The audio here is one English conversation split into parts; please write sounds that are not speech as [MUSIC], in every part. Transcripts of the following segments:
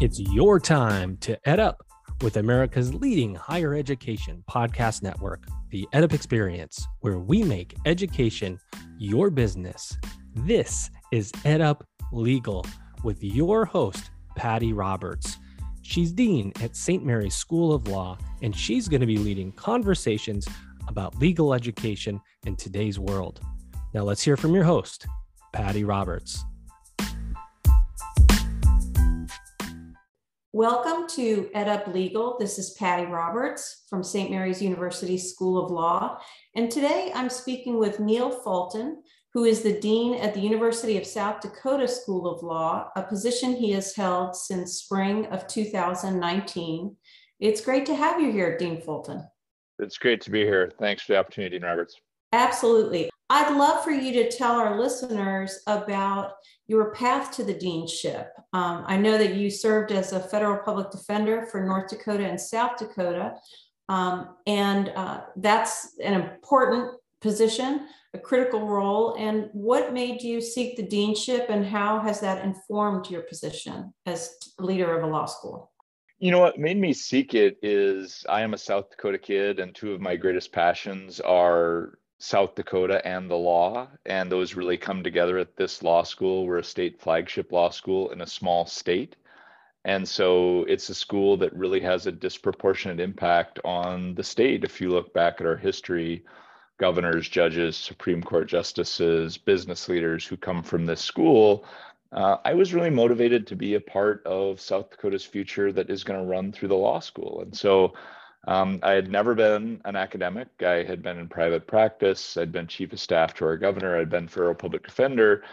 It's your time to ed up with America's leading higher education podcast network, the EdUp Experience, where we make education your business. This is EdUp Legal with your host, Patty Roberts. She's Dean at St. Mary's School of Law, and she's going to be leading conversations about legal education in today's world. Now, let's hear from your host, Patty Roberts. Welcome to EdUp Legal. This is Patty Roberts from St. Mary's University School of Law. And today I'm speaking with Neil Fulton, who is the Dean at the University of South Dakota School of Law, a position he has held since spring of 2019. It's great to have you here, Dean Fulton. It's great to be here. Thanks for the opportunity, Dean Roberts. Absolutely. I'd love for you to tell our listeners about your path to the deanship. Um, I know that you served as a federal public defender for North Dakota and South Dakota, um, and uh, that's an important position, a critical role. And what made you seek the deanship, and how has that informed your position as leader of a law school? You know what made me seek it is I am a South Dakota kid, and two of my greatest passions are South Dakota and the law, and those really come together at this law school. We're a state flagship law school in a small state. And so it's a school that really has a disproportionate impact on the state. If you look back at our history, governors, judges, Supreme Court justices, business leaders who come from this school, uh, I was really motivated to be a part of South Dakota's future that is going to run through the law school. And so um, I had never been an academic. I had been in private practice. I'd been chief of staff to our governor. I'd been federal public defender,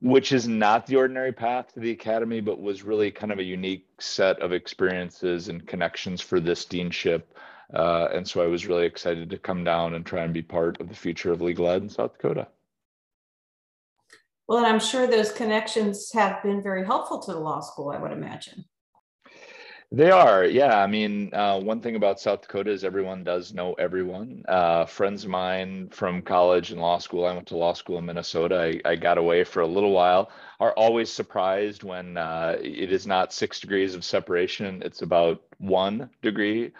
which is not the ordinary path to the academy, but was really kind of a unique set of experiences and connections for this deanship. Uh, and so I was really excited to come down and try and be part of the future of legal ed in South Dakota. Well, and I'm sure those connections have been very helpful to the law school, I would imagine. They are, yeah. I mean, uh, one thing about South Dakota is everyone does know everyone. Uh, friends of mine from college and law school, I went to law school in Minnesota. I, I got away for a little while, are always surprised when uh, it is not six degrees of separation, it's about one degree.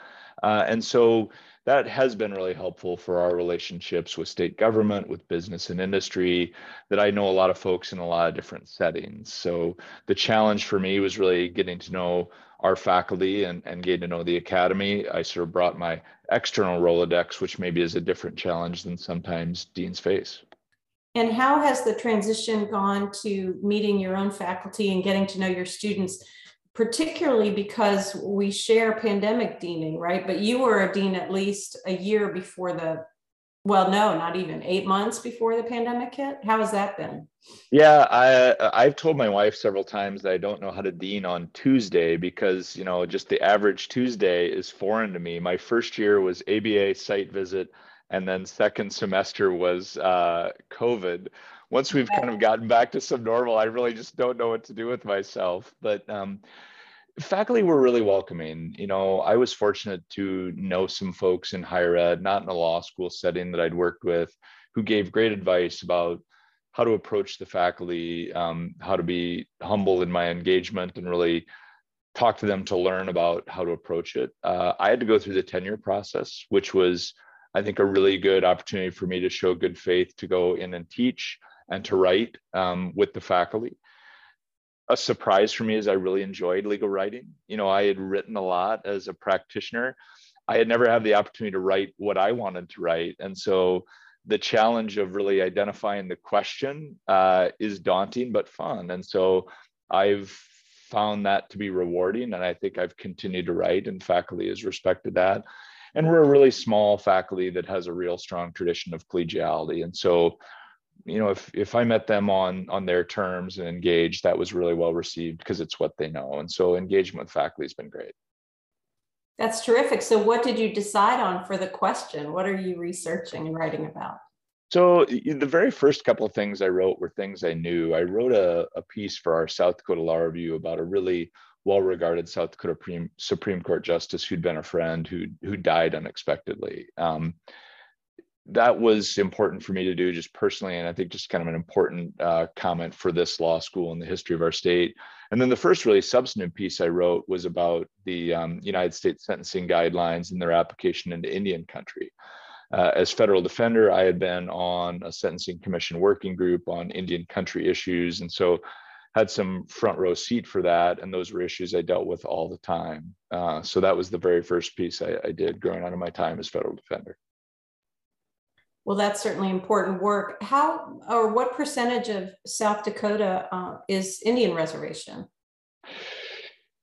Uh, and so that has been really helpful for our relationships with state government, with business and industry, that I know a lot of folks in a lot of different settings. So the challenge for me was really getting to know our faculty and, and getting to know the academy. I sort of brought my external Rolodex, which maybe is a different challenge than sometimes deans face. And how has the transition gone to meeting your own faculty and getting to know your students, particularly because we share pandemic deaning, right? But you were a dean at least a year before the well no not even eight months before the pandemic hit? How has that been? Yeah i i've told my wife several times that i don't know how to dean on tuesday because you know just the average tuesday is foreign to me. My first year was aba site visit and then second semester was uh, covid. Once we've kind of gotten back to some normal i really just don't know what to do with myself. But um, faculty were really welcoming. You know, I was fortunate to know some folks in higher ed, not in a law school setting that I'd worked with, who gave great advice about how to approach the faculty, um, how to be humble in my engagement, and really talk to them to learn about how to approach it. Uh, I had to go through the tenure process, which was, I think, a really good opportunity for me to show good faith to go in and teach and to write um, with the faculty a surprise for me is I really enjoyed legal writing. You know, I had written a lot as a practitioner. I had never had the opportunity to write what I wanted to write. And so the challenge of really identifying the question uh, is daunting but fun. And so I've found that to be rewarding. And I think I've continued to write, and faculty has respected that. And we're a really small faculty that has a real strong tradition of collegiality. And so you know if if i met them on on their terms and engaged that was really well received because it's what they know. And so engagement with faculty has been great. That's terrific. So what did you decide on for the question? What are you researching and writing about? So the very first couple of things i wrote were things i knew. I wrote a, a piece for our south dakota law review about a really well-regarded south dakota supreme court justice who'd been a friend who who died unexpectedly. Um, that was important for me to do just personally and i think just kind of an important uh, comment for this law school in the history of our state. And then the first really substantive piece i wrote was about the um, united states sentencing guidelines and their application into indian country. Uh, as federal defender i had been on a sentencing commission working group on indian country issues and so had some front row seat for that and those were issues i dealt with all the time. Uh, so that was the very first piece I, I did growing out of my time as federal defender well, that's certainly important work. How or what percentage of South Dakota uh, is Indian reservation?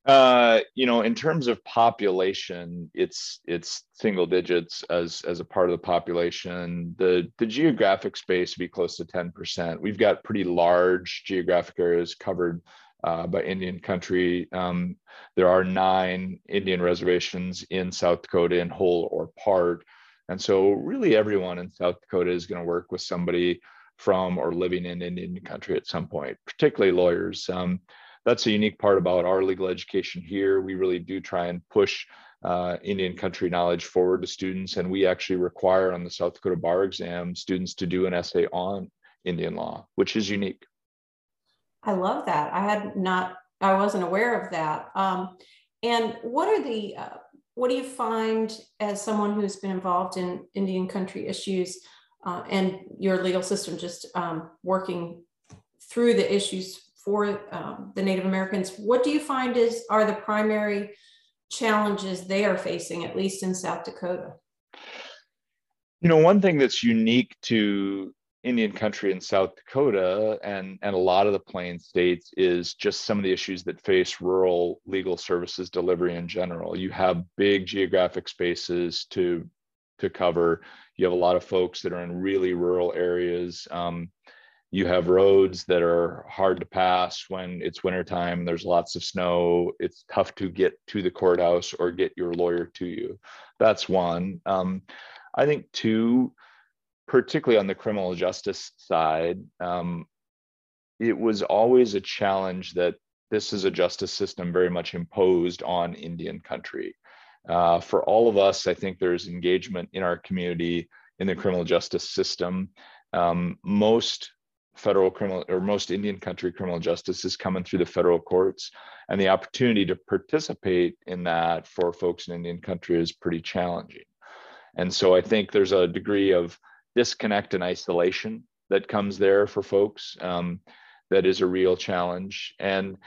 Uh, you know, in terms of population, it's it's single digits as as a part of the population. The the geographic space would be close to ten percent. We've got pretty large geographic areas covered uh, by Indian country. Um, there are nine Indian reservations in South Dakota in whole or part. And so, really, everyone in South Dakota is going to work with somebody from or living in Indian country at some point, particularly lawyers. Um, that's a unique part about our legal education here. We really do try and push uh, Indian country knowledge forward to students, and we actually require on the South Dakota bar exam students to do an essay on Indian law, which is unique. I love that. I had not, I wasn't aware of that. Um, and what are the uh, what do you find as someone who's been involved in Indian country issues uh, and your legal system just um, working through the issues for um, the Native Americans? What do you find is are the primary challenges they are facing, at least in South Dakota? You know, one thing that's unique to Indian country in South Dakota and, and a lot of the plain states is just some of the issues that face rural legal services delivery in general. You have big geographic spaces to, to cover. You have a lot of folks that are in really rural areas. Um, you have roads that are hard to pass when it's wintertime, there's lots of snow. It's tough to get to the courthouse or get your lawyer to you. That's one. Um, I think two, particularly on the criminal justice side, um, it was always a challenge that this is a justice system very much imposed on Indian country. Uh, for all of us, I think there's engagement in our community in the criminal justice system. Um, most federal criminal or most Indian country criminal justice is coming through the federal courts, and the opportunity to participate in that for folks in Indian country is pretty challenging. And so I think there's a degree of disconnect and isolation that comes there for folks um, that is a real challenge. And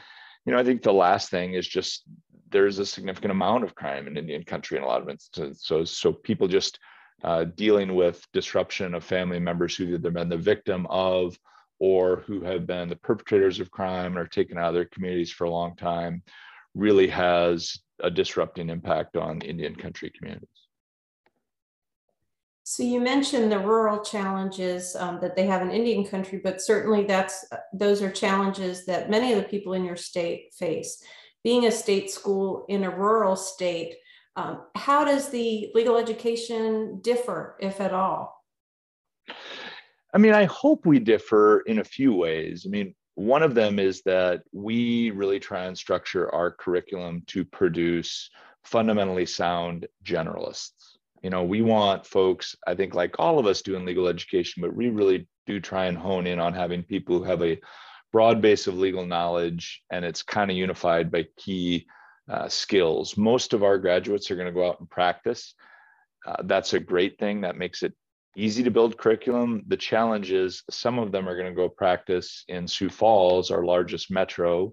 you know i think the last thing is just there's a significant amount of crime in indian country in a lot of instances. So so people just uh, dealing with disruption of family members who have been the victim of or who have been the perpetrators of crime and are taken out of their communities for a long time really has a disrupting impact on indian country communities so you mentioned the rural challenges um, that they have in Indian country, but certainly that's those are challenges that many of the people in your state face. Being a state school in a rural state, um, how does the legal education differ, if at all? I mean, I hope we differ in a few ways. I mean, one of them is that we really try and structure our curriculum to produce fundamentally sound generalists you know we want folks i think like all of us do in legal education but we really do try and hone in on having people who have a broad base of legal knowledge and it's kind of unified by key uh, skills. Most of our graduates are going to go out and practice. Uh, that's a great thing. That makes it easy to build curriculum. The challenge is some of them are going to go practice in sioux falls our largest metro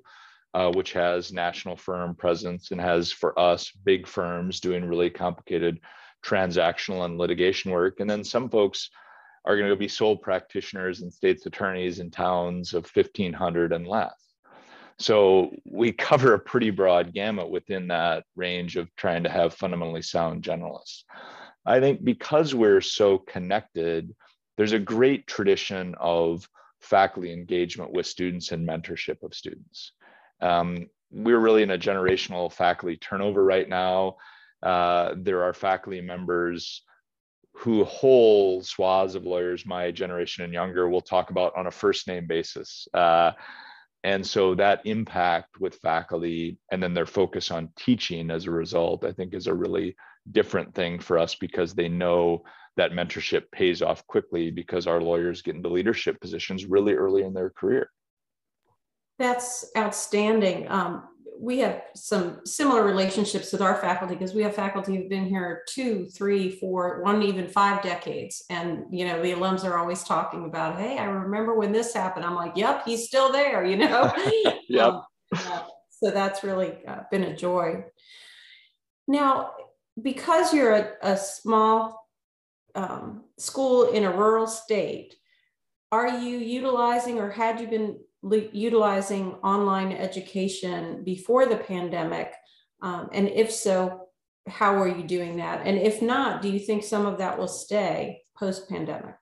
uh, which has national firm presence and has for us big firms doing really complicated transactional and litigation work. And then some folks are going to be sole practitioners and states attorneys in towns of 1500 and less. So we [LAUGHS] cover a pretty broad gamut within that range of trying to have fundamentally sound generalists. I think because we're so connected, there's a great tradition of faculty engagement with students and mentorship of students. Um, we're really in a generational faculty turnover right now. Uh, there are faculty members who whole swaths of lawyers my generation and younger will talk about on a first name basis. Uh, and so that impact with faculty and then their focus on teaching as a result, I think is a really different thing for us because they know that mentorship pays off quickly because our lawyers get into leadership positions really early in their career. That's outstanding. Um, we have some similar relationships with our faculty because we have faculty who've been here two, three, four, one, even five decades. And, you know, the alums are always talking about, hey, I remember when this happened. I'm like, yep, he's still there, you know? [LAUGHS] yep. Um, yeah. So that's really uh, been a joy. Now, because you're a, a small um, school in a rural state, are you utilizing or had you been utilizing online education before the pandemic? Um, and if so, how are you doing that? And if not, do you think some of that will stay post pandemic?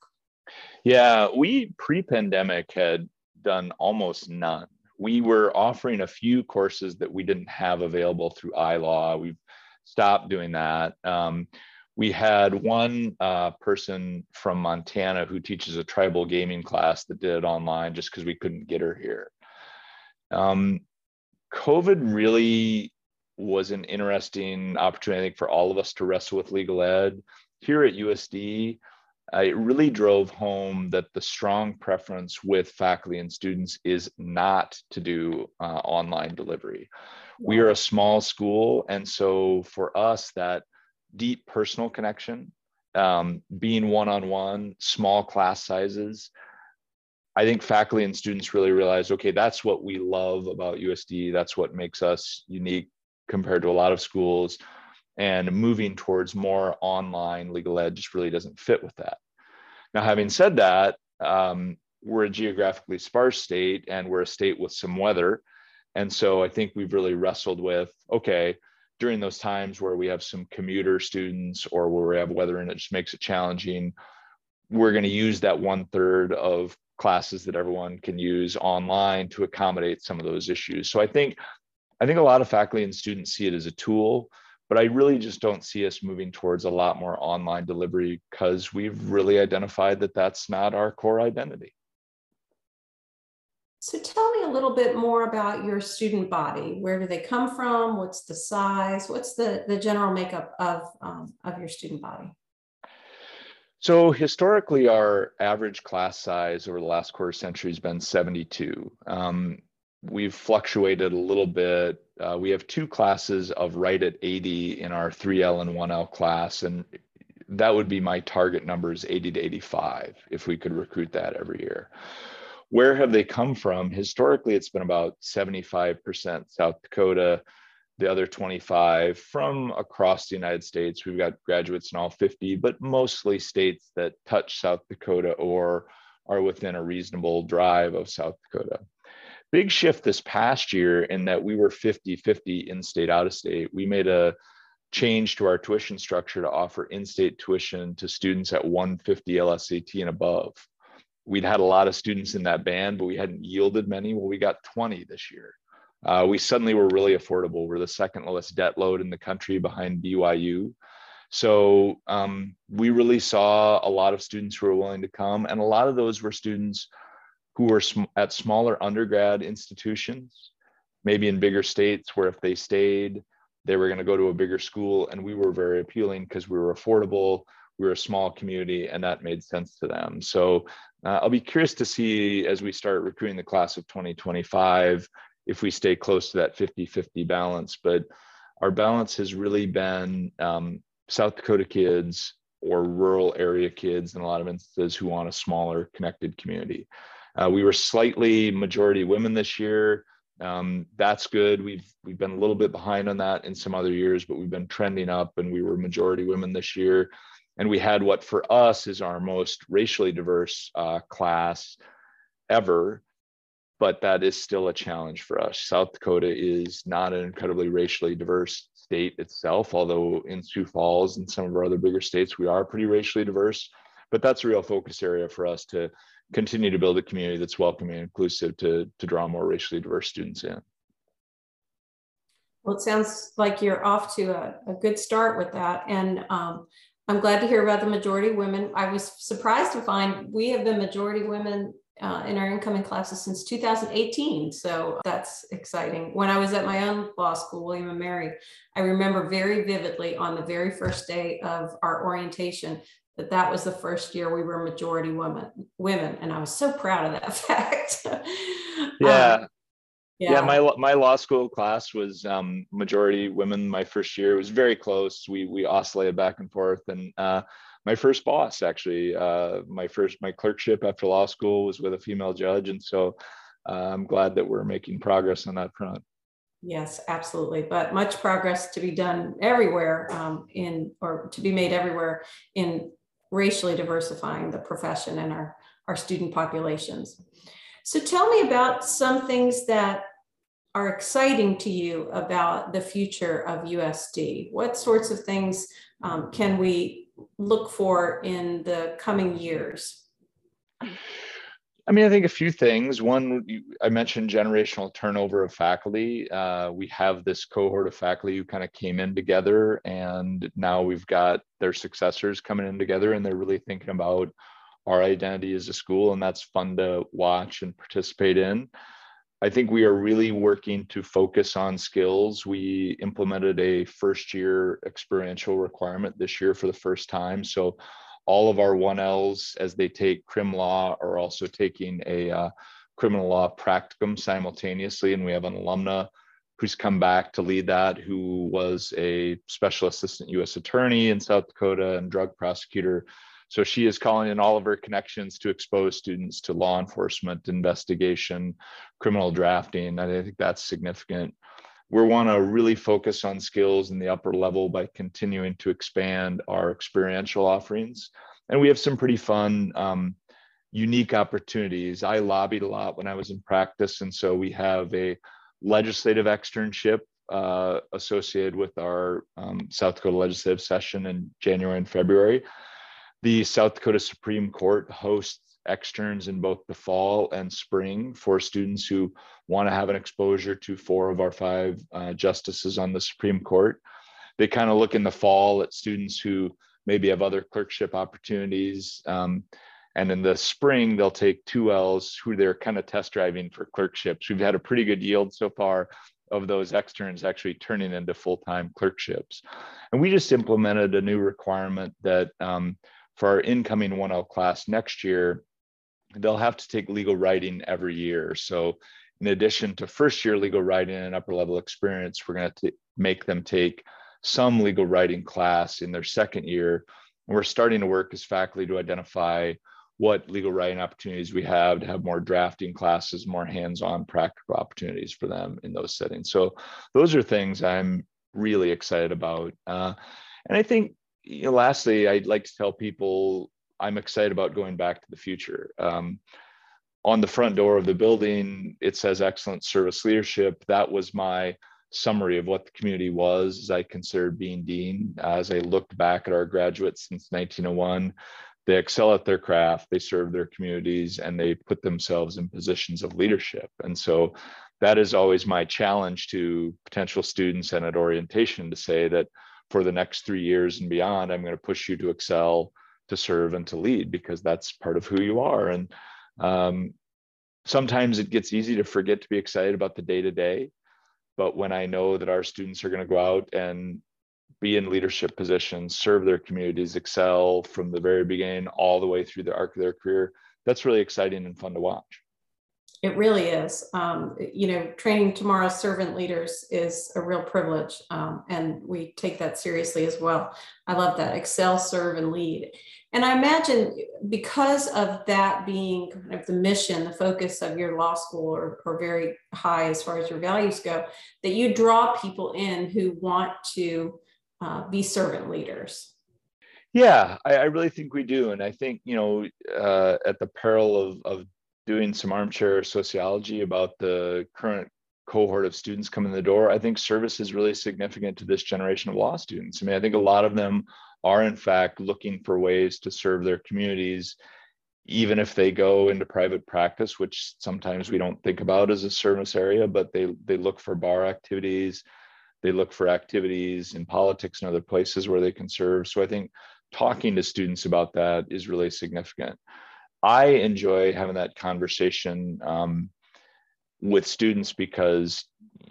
Yeah, we pre pandemic had done almost none. We were offering a few courses that we didn't have available through iLaw. We've stopped doing that. Um, we had one uh, person from Montana who teaches a tribal gaming class that did it online just because we couldn't get her here. Um, COVID really was an interesting opportunity think, for all of us to wrestle with legal ed. Here at USD, uh, it really drove home that the strong preference with faculty and students is not to do uh, online delivery. We are a small school, and so for us, that deep personal connection, um, being one on one, small class sizes. I think faculty and students really realize okay, that's what we love about USD. That's what makes us unique compared to a lot of schools. And moving towards more online legal ed just really doesn't fit with that. Now, having said that, um, we're a geographically sparse state and we're a state with some weather. And so I think we've really wrestled with okay, during those times where we have some commuter students or where we have weather and it just makes it challenging, we're going to use that one third of classes that everyone can use online to accommodate some of those issues. So I think I think a lot of faculty and students see it as a tool, but I really just don't see us moving towards a lot more online delivery because we've really identified that that's not our core identity. So tell me a little bit more about your student body. Where do they come from? What's the size? What's the, the general makeup of, um, of your student body? So historically, our average class size over the last quarter century has been 72. Um, we've fluctuated a little bit. Uh, we have two classes of right at 80 in our 3L and 1L class, and that would be my target numbers 80 to 85 if we could recruit that every year where have they come from? Historically, it's been about 75% South Dakota, the other 25 from across the United States. We've got graduates in all 50, but mostly states that touch South Dakota or are within a reasonable drive of South Dakota. Big shift this past year in that we were 50 50 in state, out of state. We made a change to our tuition structure to offer in state tuition to students at 150 LSAT and above we'd had a lot of students in that band, but we hadn't yielded many. Well, we got 20 this year. Uh, we suddenly were really affordable. We're the second lowest debt load in the country behind BYU. So um, we really saw a lot of students who were willing to come, and a lot of those were students who were sm- at smaller undergrad institutions, maybe in bigger states where if they stayed, they were going to go to a bigger school. And we were very appealing because we were affordable we were a small community and that made sense to them. So uh, I'll be curious to see as we start recruiting the class of 2025 if we stay close to that 50 50 balance. But our balance has really been um, South Dakota kids or rural area kids in a lot of instances who want a smaller connected community. Uh, we were slightly majority women this year. Um, that's good. We've we've been a little bit behind on that in some other years, but we've been trending up, and we were majority women this year and we had what for us is our most racially diverse uh, class ever but that is still a challenge for us. South dakota is not an incredibly racially diverse state itself although in sioux falls and some of our other bigger states we are pretty racially diverse. But that's a real focus area for us to continue to build a community that's welcoming and inclusive to, to draw more racially diverse students in. Well, it sounds like you're off to a, a good start with that. And um, I'm glad to hear about the majority women. I was surprised to find we have been majority women uh, in our incoming classes since 2018. So that's exciting. When I was at my own law school, William and Mary, I remember very vividly on the very first day of our orientation that that was the first year we were majority women women and i was so proud of that [LAUGHS] fact yeah um, yeah. yeah. my my law school class was um, majority women my first year it was very close we we oscillated back and forth and uh, my first boss actually uh, my first my clerkship after law school was with a female judge and so uh, i'm glad that we're making progress on that front yes absolutely but much progress to be done everywhere um, in or to be made everywhere in racially diversifying the profession and our, our student populations. So tell me about some things that are exciting to you about the future of USD. What sorts of things um, can we look for in the coming years? I mean, I think a few things. One, I mentioned generational turnover of faculty. Uh, we have this cohort of faculty who kind of came in together, and now we've got their successors coming in together, and they're really thinking about our identity as a school, and that's fun to watch and participate in. I think we are really working to focus on skills. We implemented a first year experiential requirement this year for the first time. So all of our 1Ls as they take crim law are also taking a uh, criminal law practicum simultaneously. And we have an alumna who's come back to lead that, who was a special assistant US attorney in South Dakota and drug prosecutor. So she is calling in all of her connections to expose students to law enforcement, investigation, criminal drafting. And I think that's significant we want to really focus on skills in the upper level by continuing to expand our experiential offerings. And we have some pretty fun, um, unique opportunities. I lobbied a lot when I was in practice. And so we have a legislative externship uh, associated with our um, South Dakota legislative session in January and February. The South Dakota Supreme Court hosts externs in both the fall and spring for students who want to have an exposure to four of our five uh, justices on the Supreme Court. They kind of look in the fall at students who maybe have other clerkship opportunities. Um, and in the spring, they'll take two Ls who they're kind of test driving for clerkships. We've had a pretty good yield so far of those externs actually turning into full-time clerkships. And we just implemented a new requirement that um, for our incoming 1L class next year, they'll have to take legal writing every year. So in addition to first year legal writing and upper level experience, we're going to make them take some legal writing class in their second year. And we're starting to work as faculty to identify what legal writing opportunities we have to have more drafting classes, more hands-on practical opportunities for them in those settings. So those are things I'm really excited about. Uh, and I think, you know, lastly, I'd like to tell people I'm excited about going back to the future. Um, on the front door of the building, it says excellent service leadership. That was my summary of what the community was as I considered being dean. As I looked back at our graduates since 1901, they excel at their craft, they serve their communities, and they put themselves in positions of leadership. And so that is always my challenge to potential students and at orientation to say that for the next three years and beyond, I'm going to push you to excel to serve and to lead because that's part of who you are. And um, sometimes it gets easy to forget to be excited about the day to day. But when I know that our students are going to go out and be in leadership positions, serve their communities, excel from the very beginning all the way through the arc of their career, that's really exciting and fun to watch. It really is. Um, you know, training tomorrow's servant leaders is a real privilege, um, and we take that seriously as well. I love that excel, serve, and lead. And I imagine because of that being kind of the mission, the focus of your law school, or, or very high as far as your values go, that you draw people in who want to uh, be servant leaders. Yeah, I, I, really think we do. And I think, you know, uh, at the peril of, of doing some armchair sociology about the current cohort of students coming in the door, I think service is really significant to this generation of law students. I mean, I think a lot of them are in fact looking for ways to serve their communities even if they go into private practice which sometimes we don't think about as a service area but they they look for bar activities they look for activities in politics and other places where they can serve so i think talking to students about that is really significant. I enjoy having that conversation um, with students because,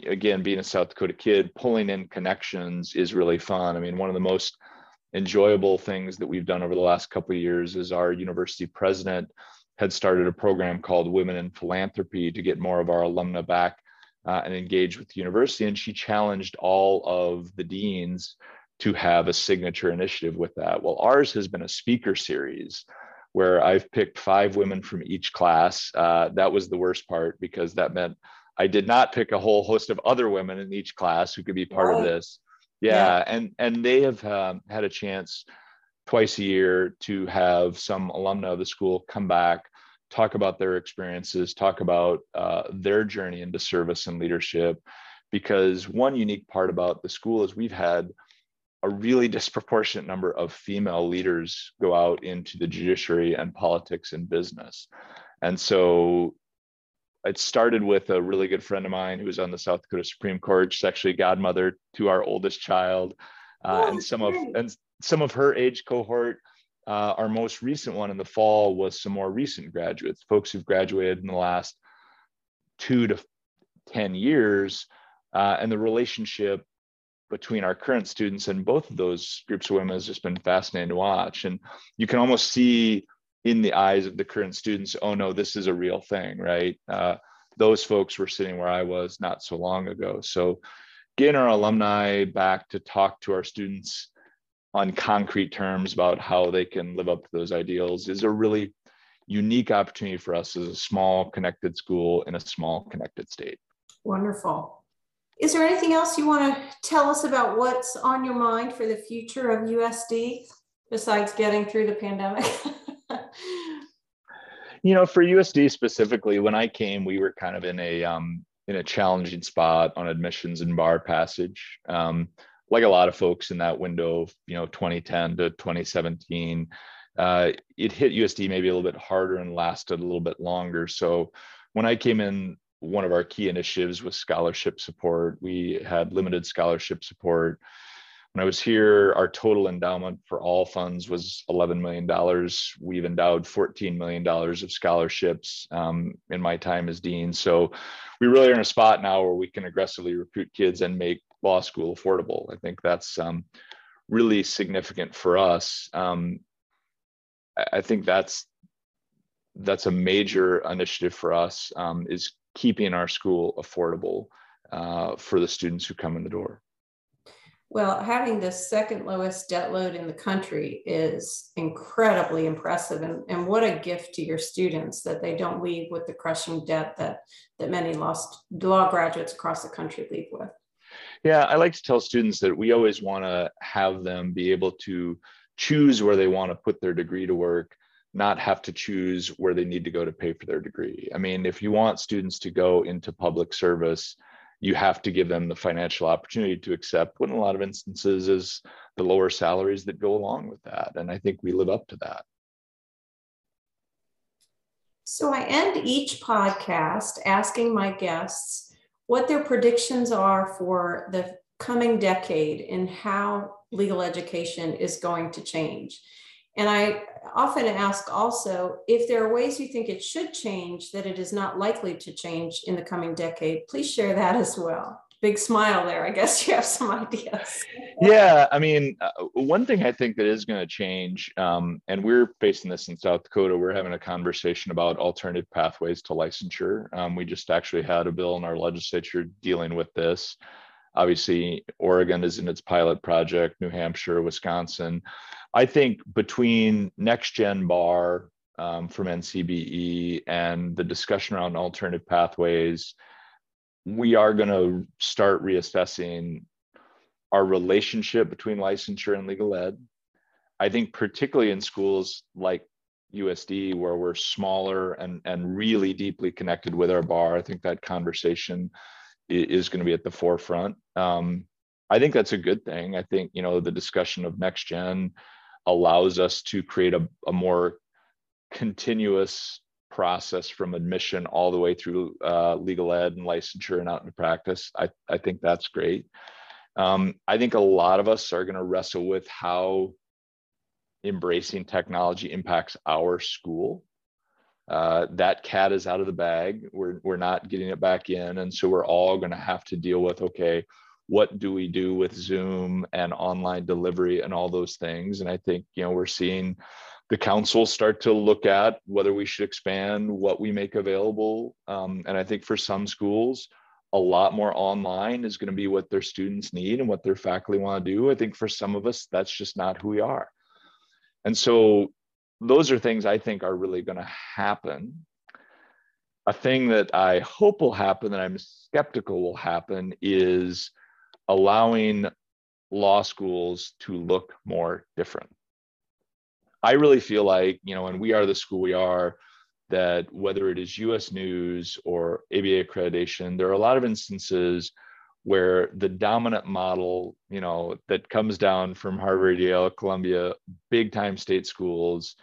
again, being a South Dakota kid, pulling in connections is really fun. I mean, one of the most enjoyable things that we've done over the last couple of years is our university president had started a program called Women in Philanthropy to get more of our alumna back uh, and engage with the university. And she challenged all of the deans to have a signature initiative with that. Well, ours has been a speaker series where I've picked five women from each class. Uh, that was the worst part because that meant I did not pick a whole host of other women in each class who could be part of this. Yeah, yeah, and and they have um, had a chance twice a year to have some alumna of the school come back, talk about their experiences, talk about uh, their journey into service and leadership. Because one unique part about the school is we've had a really disproportionate number of female leaders go out into the judiciary and politics and business. And so it started with a really good friend of mine who was on the South Dakota Supreme Court. She's actually godmother to our oldest child. Uh, oh, and some great. of and some of her age cohort. Uh, our most recent one in the fall was some more recent graduates, folks who've graduated in the last two to 10 years. Uh, and the relationship between our current students and both of those groups of women has just been fascinating to watch. And you can almost see in the eyes of the current students, oh no, this is a real thing, right? Uh, those folks were sitting where I was not so long ago. So getting our alumni back to talk to our students on concrete terms about how they can live up to those ideals is a really unique opportunity for us as a small connected school in a small connected state. Wonderful. Is there anything else you want to tell us about what's on your mind for the future of USD besides getting through the pandemic? [LAUGHS] you know, for USD specifically, when I came, we were kind of in a um, in a challenging spot on admissions and bar passage. Um, like a lot of folks in that window, you know, 2010 to 2017, uh, it hit USD maybe a little bit harder and lasted a little bit longer. So when I came in one of our key initiatives was scholarship support. We had limited scholarship support. When I was here, our total endowment for all funds was $11 million. We've endowed $14 million of scholarships um, in my time as dean. So we really are in a spot now where we can aggressively recruit kids and make law school affordable. I think that's um, really significant for us. Um, I think that's that's a major initiative for us um, is keeping our school affordable uh, for the students who come in the door. Well, having the second lowest debt load in the country is incredibly impressive. And, and what a gift to your students that they don't leave with the crushing debt that, that many lost law graduates across the country leave with. Yeah, I like to tell students that we always want to have them be able to choose where they want to put their degree to work not have to choose where they need to go to pay for their degree. I mean, if you want students to go into public service, you have to give them the financial opportunity to accept what in a lot of instances is the lower salaries that go along with that. And I think we live up to that. So I end each podcast asking my guests what their predictions are for the coming decade and how legal education is going to change. And I often ask also if there are ways you think it should change that it is not likely to change in the coming decade. Please share that as well. Big smile there. I guess [LAUGHS] you have some ideas. yeah, I mean, uh, one thing I think that is going to change, um, and we're facing this in South Dakota. We're having a conversation about alternative pathways to licensure. Um, we just actually had a bill in our legislature dealing with this. Obviously, Oregon is in its pilot project, New Hampshire, Wisconsin. I think between next gen bar um, from NCBE and the discussion around alternative pathways, we are going to start reassessing our relationship between licensure and legal ed. I think particularly in schools like USD, where we're smaller and, and really deeply connected with our bar, I think that conversation is going to be at the forefront. Um, I think that's a good thing. I think you know the discussion of next gen allows us to create a, a more continuous process from admission all the way through uh, legal ed and licensure and out into practice. I, I think that's great. Um, I think a lot of us are going to wrestle with how embracing technology impacts our school. Uh, that cat is out of the bag. We're, we're not getting it back in. And so we're all going to have to deal with okay, what do we do with Zoom and online delivery and all those things? And I think, you know, we're seeing the council start to look at whether we should expand what we make available. Um, and I think for some schools, a lot more online is going to be what their students need and what their faculty want to do. I think for some of us, that's just not who we are. And so those are things I think are really going to happen. A thing that I hope will happen, that I'm skeptical will happen, is allowing law schools to look more different. I really feel like, you know, and we are the school we are, that whether it is US News or ABA accreditation, there are a lot of instances where the dominant model, you know, that comes down from Harvard, Yale, Columbia, big time state schools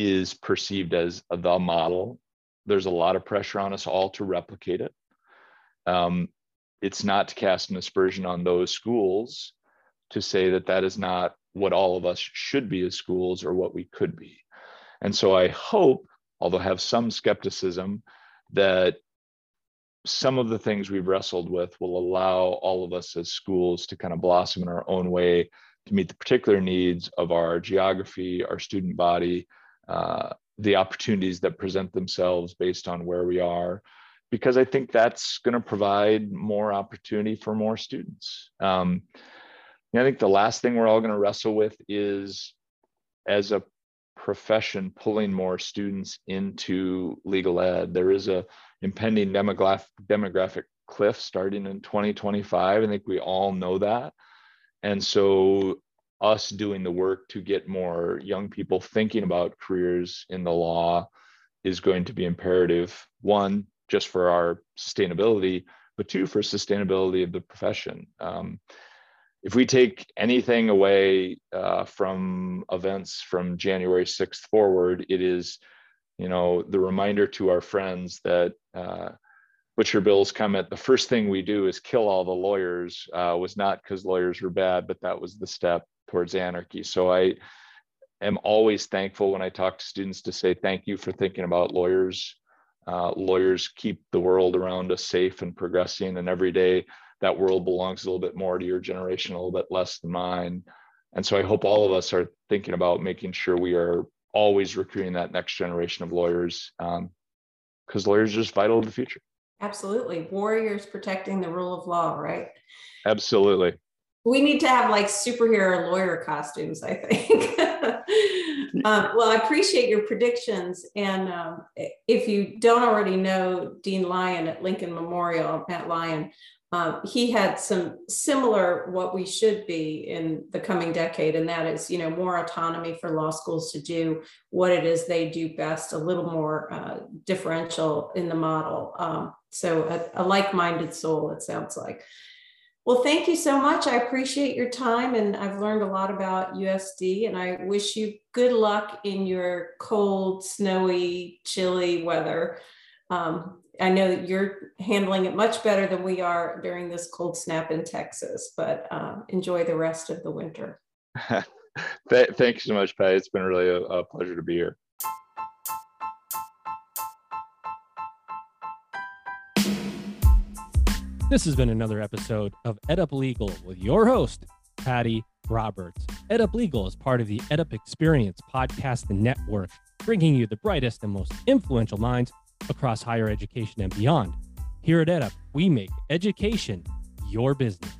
is perceived as the model. There's a lot of pressure on us all to replicate it. Um, it's not to cast an aspersion on those schools to say that that is not what all of us should be as schools or what we could be. And so I hope, although I have some skepticism, that some of the things we've wrestled with will allow all of us as schools to kind of blossom in our own way to meet the particular needs of our geography, our student body, uh, the opportunities that present themselves based on where we are, because I think that's going to provide more opportunity for more students. Um, I think the last thing we're all going to wrestle with is as a profession pulling more students into legal ed. There is a impending demographic demographic cliff starting in 2025. I think we all know that. And so us doing the work to get more young people thinking about careers in the law is going to be imperative. One, just for our sustainability, but two, for sustainability of the profession. Um, if we take anything away uh, from events from January 6th forward, it is, you know, the reminder to our friends that uh, Butcher Bill's comment, the first thing we do is kill all the lawyers, uh, was not because lawyers were bad, but that was the step towards anarchy. So I am always thankful when I talk to students to say thank you for thinking about lawyers. Uh, lawyers keep the world around us safe and progressing, and every day that world belongs a little bit more to your generation, a little bit less than mine. And so I hope all of us are thinking about making sure we are always recruiting that next generation of lawyers because um, lawyers are just vital to the future. Absolutely. Warriors protecting the rule of law, right? Absolutely. We need to have like superhero lawyer costumes, I think. [LAUGHS] um, well, I appreciate your predictions. And um, if you don't already know Dean Lyon at Lincoln Memorial, Matt Lyon, um, he had some similar what we should be in the coming decade and that is you know more autonomy for law schools to do what it is they do best a little more uh, differential in the model um, so a, a, like-minded soul it sounds like well thank you so much i appreciate your time and i've learned a lot about usd and i wish you good luck in your cold snowy chilly weather um, I know that you're handling it much better than we are during this cold snap in Texas, but um, enjoy the rest of the winter. [LAUGHS] Thank you so much, Pat. It's been really a, a pleasure to be here. This has been another episode of EdUp Legal with your host, Patty Roberts. EdUp Legal is part of the EdUp Experience podcast network, bringing you the brightest and most influential minds across higher education and beyond. Here at EdUp, we make education your business.